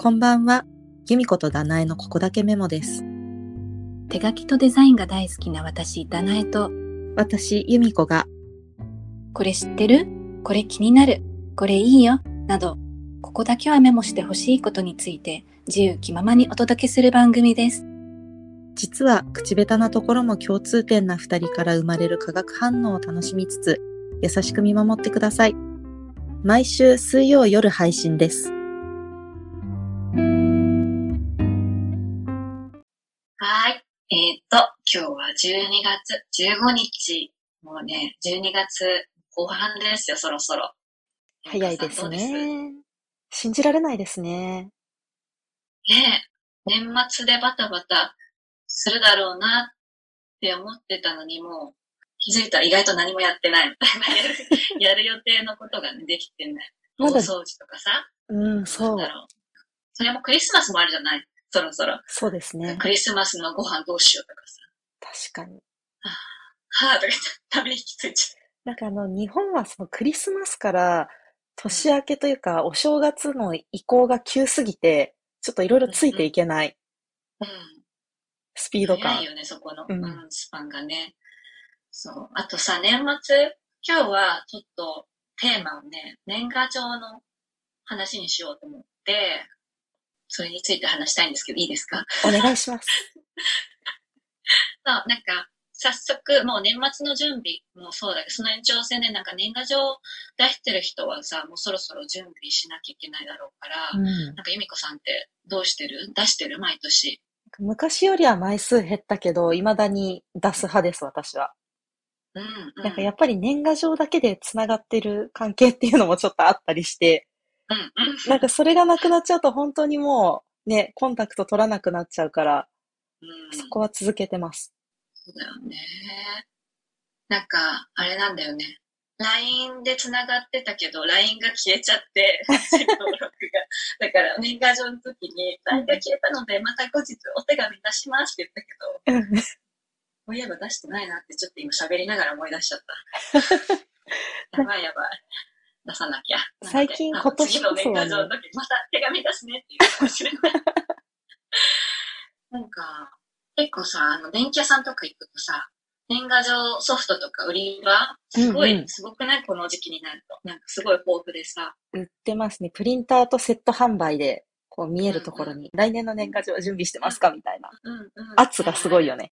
こんばんは。由美子とダナエのここだけメモです。手書きとデザインが大好きな私、ダナエと、私、由美子がこれ知ってる？これ気になるこれいいよなど、ここだけはメモしてほしいことについて自由気ままにお届けする番組です。実は口下手なところも共通点な二人から生まれる化学反応を楽しみつつ、優しく見守ってください。毎週水曜夜配信です。えっ、と、今日は12月15日。もうね、12月後半ですよ、そろそろ。早いですどうね。信じられないですね。ねえ年末でバタバタするだろうなって思ってたのに、もう気づいたら意外と何もやってないみたいな。やる予定のことが、ね、できてない。大掃除とかさ。うん、そうなん。だろう。それもクリスマスもあるじゃないそろそろ。そうですね。クリスマスのご飯どうしようとかさ。確かに。はぁとか言って、ついちゃなんかあの、日本はそのクリスマスから年明けというか、お正月の移行が急すぎて、ちょっといろいろついていけない。う。うん。スピード感早い。よね、そこの、ううんん、スパンがね。そう。あとさ、年末、今日はちょっとテーマをね、年賀状の話にしようと思って、それについて話したいんですけど、いいですか？お願いします。そう、なんか、早速、もう年末の準備もそうだけど、その延長線でなんか年賀状出してる人はさ、もうそろそろ準備しなきゃいけないだろうから、うんなんか由美子さんってどうしてる？出してる？毎年。昔よりは枚数減ったけど、未だに出す派です、私は。うん、うん。なんかやっぱり年賀状だけで繋がってる関係っていうのもちょっとあったりして。なんかそれがなくなっちゃうと本当にもうね、コンタクト取らなくなっちゃうから、うんそこは続けてます。そうだよね。なんか、あれなんだよね。LINE で繋がってたけど、LINE が消えちゃって、登録が。だから、年賀状の時に、LINE が消えたので、また後日お手紙出しますって言ったけど、そういえば出してないなって、ちょっと今喋りながら思い出しちゃった。やばいやばい。出さなきゃ。最近今年こそはね次の年賀状の時、また手紙出すねって言うかもしれない。なんか、結構さ、あの、電気屋さんとか行くとさ、年賀状ソフトとか売り場、すごい、うんうんすごくない？この時期になると。なんかすごい豊富でさ。売ってますね。プリンターとセット販売で、こう見えるところに、来年の年賀状は準備してますか？みたいな。うんうん。圧がすごいよね。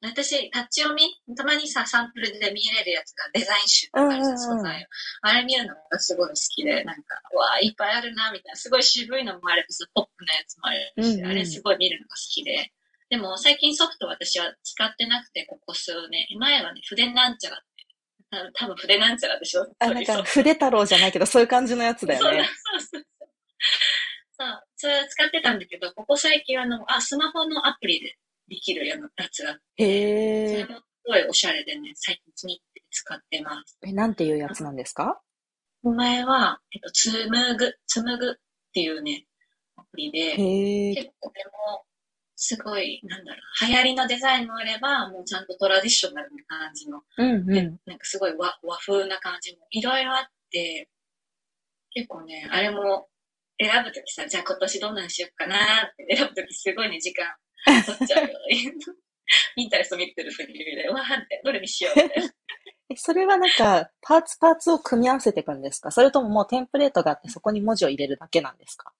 私、立ち読み、たまにさ、サンプルで見れるやつがデザイン集とかあるじゃ。あれ見るのがすごい好きで、なんか、うわあいっぱいあるな、みたいな。すごい渋いのもあればさ、ポップなやつもあるし、うんうんあれすごい見るのが好きで。でも、最近ソフト私は使ってなくて、ここ数年。前はね、筆なんちゃらって。あ多分筆なんちゃらでしょ？あ、なんか、筆太郎じゃないけど、そういう感じのやつだよね。そうそうそう。そう、それ使ってたんだけど、ここ最近あの、あ、スマホのアプリでできるようなやつがあってそ。れもすごいおしゃれでね、最近気に入って使ってます。え、なんていうやつなんですか？お前は、えっと、つむぐ、つむぐっていうね、アプリで。結構でも、すごい、なんだろう、流行りのデザインもあれば、もうちゃんとトラディショナルな感じの、うんでうん。なんかすごい和和風な感じもいろいろあって、結構ね、あれも選ぶときさ、じゃあ今年どんなんしようかなって選ぶときすごいね、時間取っちゃうよ。インタレスト見てるふりで、わーって、どれにしようみたいな。え、それはなんか、パーツパーツを組み合わせていくんですか？それとももうテンプレートがあってそこに文字を入れるだけなんですか？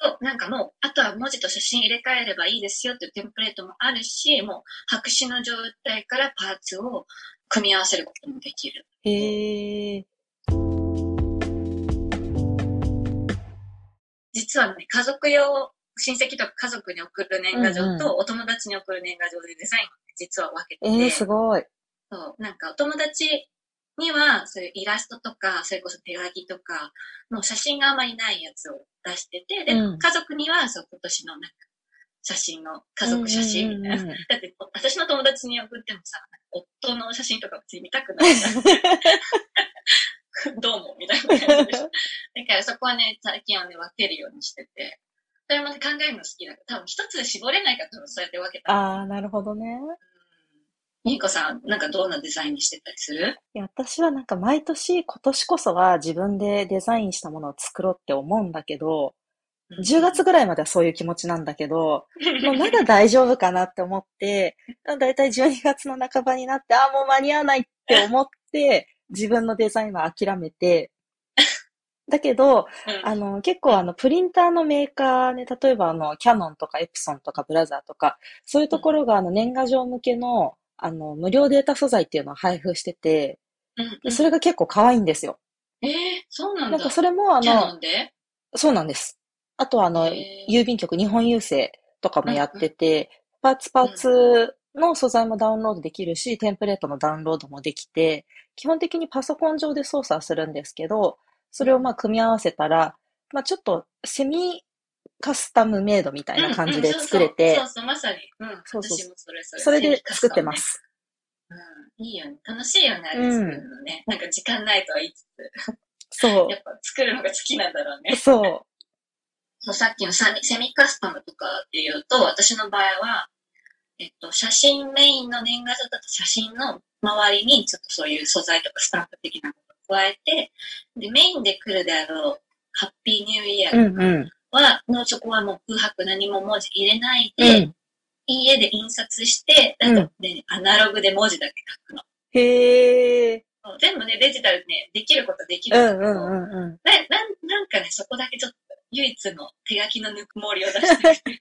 そうなんかもう、あとは文字と写真入れ替えればいいですよっていうテンプレートもあるし、もう白紙の状態からパーツを組み合わせることもできる。へー。実はね、家族用、親戚とか家族に送る年賀状とお友達に送る年賀状でデザインを実は分けてて、えー、すごい。そう、なんかお友達にはそういうイラストとか、それこそ手書きとか、もう写真があまりないやつを出してて、で、うん家族にはそう今年のなんか写真の家族写真みたいな。だって私の友達に送ってもさ、夫の写真とか別に見たくないじゃん どうもみたいな感じでしょ。だからそこはね、最近はね、分けるようにしてて。それもね、考えるの好きだから、多分一つで絞れないから多分そうやって分けた。あー、なるほどね。みーこさん、なんかどんなデザインにしてたりする？いや私はなんか毎年今年こそは自分でデザインしたものを作ろうって思うんだけど、10月ぐらいまではそういう気持ちなんだけど、もうまだ大丈夫かなって思って、だいたい12月の半ばになって、あ、もう間に合わないって思って、自分のデザインは諦めて、だけど、うんあの、結構あの、プリンターのメーカーね、例えばあの、キャノンとかエプソンとかブラザーとか、そういうところがあの、年賀状向けの、あの、無料データ素材っていうのを配布してて、うんでそれが結構可愛いんですよ。えー、そうなんだ。なんかそれもあキャノの、ンで？そうなんです。あとはあの、へー郵便局、日本郵政とかもやってて、パーツパーツの素材もダウンロードできるし、テンプレートのダウンロードもできて、基本的にパソコン上で操作するんですけど、それをまあ組み合わせたら、まあちょっとセミカスタムメイドみたいな感じで作れてそうそうそうそう、まさに。うん。そうそう私もそれそれ。それで作ってまセす。うん。いいよね。楽しいよね、あれ作るのね。なんか時間ないとは言いつそつ、やっぱ作るのが好きなんだろうねう。。そそうさっきのセミカスタムとかっていうと、私の場合は、えっと、写真メインの年賀状だと写真の周りにちょっとそういう素材とかスタンプ的なことを加えて、で、メインで来るであろう、ハッピーニューイヤう。うーんうん。は、のそこはもう空白何も文字入れないうで、ん。家で印刷して、あうんとね、アナログで文字だけ書くの。へえ。全部ね、デジタルでね、できることはできうんるんだけど、うんうんうん。ななんなんかね、そこだけちょっと唯一の手書きのぬくもりを出してる。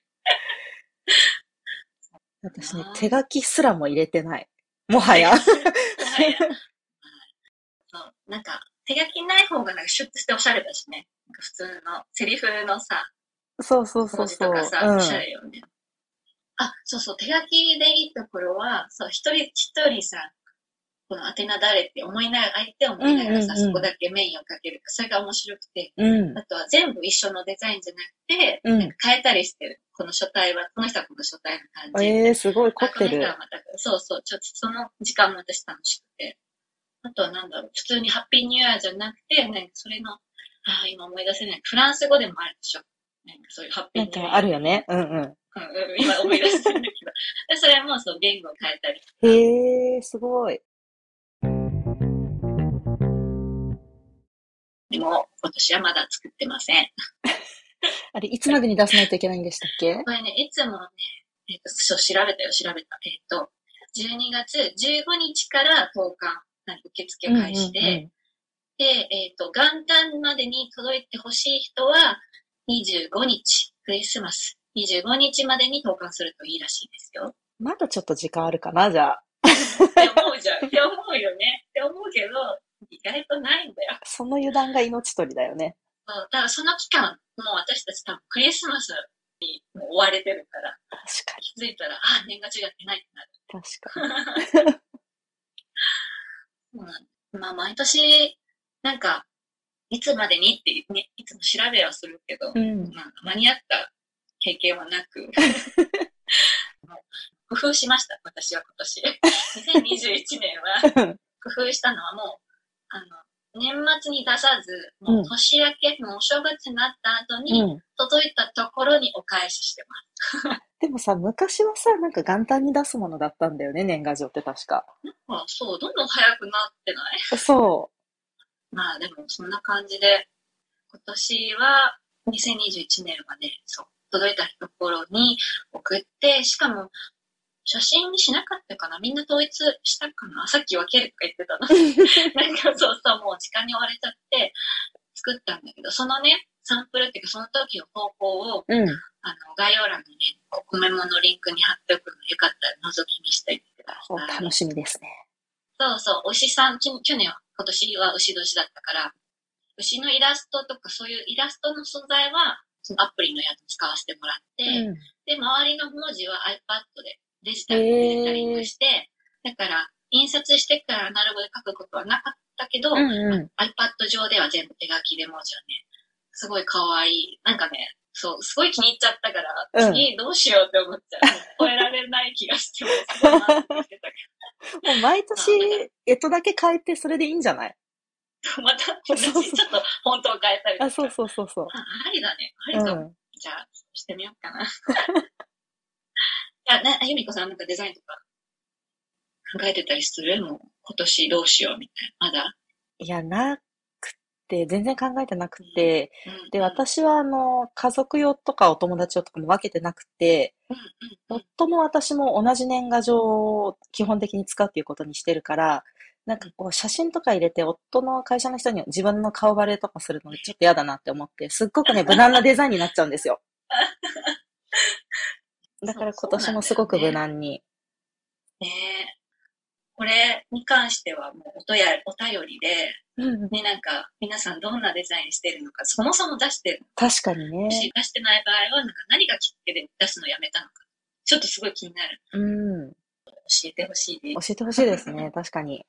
私ね手書きすらも入れてない。もはや。もはやなんか、手書きない方がなんかシュッとしておしゃれだしね。普通のセリフのさ、そうそうそう文字そう。とかさ、うんおしゃれよね。あ、そうそう、手書きでいいところは、そう、一人一人さ、この宛名誰って思いながら、相手を思いながらさ、うんうんうんそこだけメインをかける。それが面白くて、うん。あとは全部一緒のデザインじゃなくて、うんなんか変えたりしてる。この書体は、この人はこの書体の感じ。ええすごい凝あってるこの人は。またそうそう、ちょっとその時間も私楽しくて。あとはなんだろう、普通にハッピーニューイヤーじゃなくて、なんかそれの、ああ、今思い出せない。フランス語でもあるでしょ。なんかそういうハッピーニューイヤー。かあるよね。うんうん。うんうん、今思い出してるんだけど。でそれもそう、言語を変えたり。へえ、すごい。でも、今年はまだ作ってません。あれ、いつまでに出さないといけないんでしたっけ？これね、いつもね、えっ、と、そう、調べたよ、調べた。えっ、と、12月15日から投函、なんか受付開始で、うんうんうんで、えっ、と、元旦までに届いてほしい人は、25日、クリスマス、25日までに投函するといいらしいですよ。まだちょっと時間あるかな、じゃあ。って思うじゃん。って思うよね。って思うけど、意外とないんだよ。その油断が命取りだよね。そうだからその期間、もう私たち多分クリスマスに追われてるから、確か気づいたら、あ、年賀状やってないってなる。に。確かに。まあ、毎年、なんか、いつまでにって、ね、いつも調べはするけど、うん。まあ、間に合った経験はなく、工夫しました、私は今年。2021年は、工夫したのはもう、あの、年末に出さず、もう年明け、もうお正月になった後に、うん。届いたところにお返ししてます。でもさ、昔はさ、なんか元旦に出すものだったんだよね、年賀状って確か。あそう、どんどん早くなってない？そまあでもそんな感じで、今年は2021年はね、そう、届いたところに送って、しかも写真にしなかったかな？みんな統一したかな？さっき分けるとか言ってたの。なんかそうそう、もう時間に追われちゃって作ったんだけど、そのね、サンプルっていうかその時の投稿を、う。うん。あの、概要欄のね、コメモのリンクに貼っておくのでよかったら覗き見してみてくだおさい。楽しみですね。そうそう、牛さん、き去年は、今年は牛年だったから、牛のイラストとかそういうイラストの素材は、そのアプリのやつ使わせてもらって、うん。で、周りの文字は iPad でデジタルでデジタリングして、だから、印刷してからアナログで書くことはなかったけど、うんうん。iPad 上では全部手書きで文字をね、すごい可愛い。なんかね、そう、すごい気に入っちゃったから、うん次どうしようって思っちゃう。超えられない気がして、もうすごい満足してたけもう毎年、えとだけ変えて、それでいいんじゃない？ど、またちょっと本当を変えたりとか。あ、そうそうそうそう。あありだね。ありかも。うん。じゃあ、してみようかな。いや、な、ゆみこさんなんかデザインとか考えてたりする？もう今年どうしようみたいな。まだ？いや、なくて全然考えてなくて、うん。で、、私はあの、家族用とかお友達用とかも分けてなくて、うんうんうん。夫も私も同じ年賀状を基本的に使うっていうことにしてるから、なんかこう写真とか入れて夫の会社の人に自分の顔バレとかするのちょっと嫌だなって思って、すっごくね、無難なデザインになっちゃうんですよ。だから今年もすごく無難に。ねえこれに関してはもうおとやお便りで、うんね、なんか皆さんどんなデザインしてるのか、そもそも出してる確かにね。し、出してない場合はなんか何がきっかけで出すのやめたのか、ちょっとすごい気になる。うん。教えてほしいです。教えてほしいですね。確かに。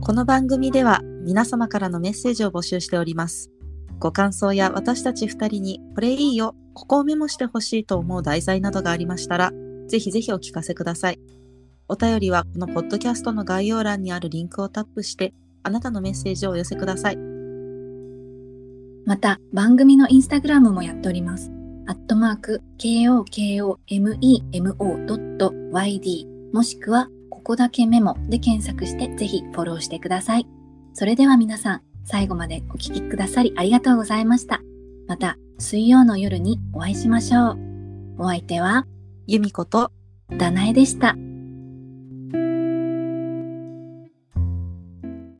この番組では皆様からのメッセージを募集しております。ご感想や私たち二人にこれいいよ、ここをメモしてほしいと思う題材などがありましたら、ぜひぜひお聞かせください。お便りはこのポッドキャストの概要欄にあるリンクをタップして、あなたのメッセージをお寄せください。また、番組のインスタグラムもやっております。アットマーク、kokomemo.yd もしくは、ここだけメモで検索してぜひフォローしてください。それでは皆さん、最後までお聴きくださりありがとうございました。また、水曜の夜にお会いしましょう。お相手は、由美子とダナエでした。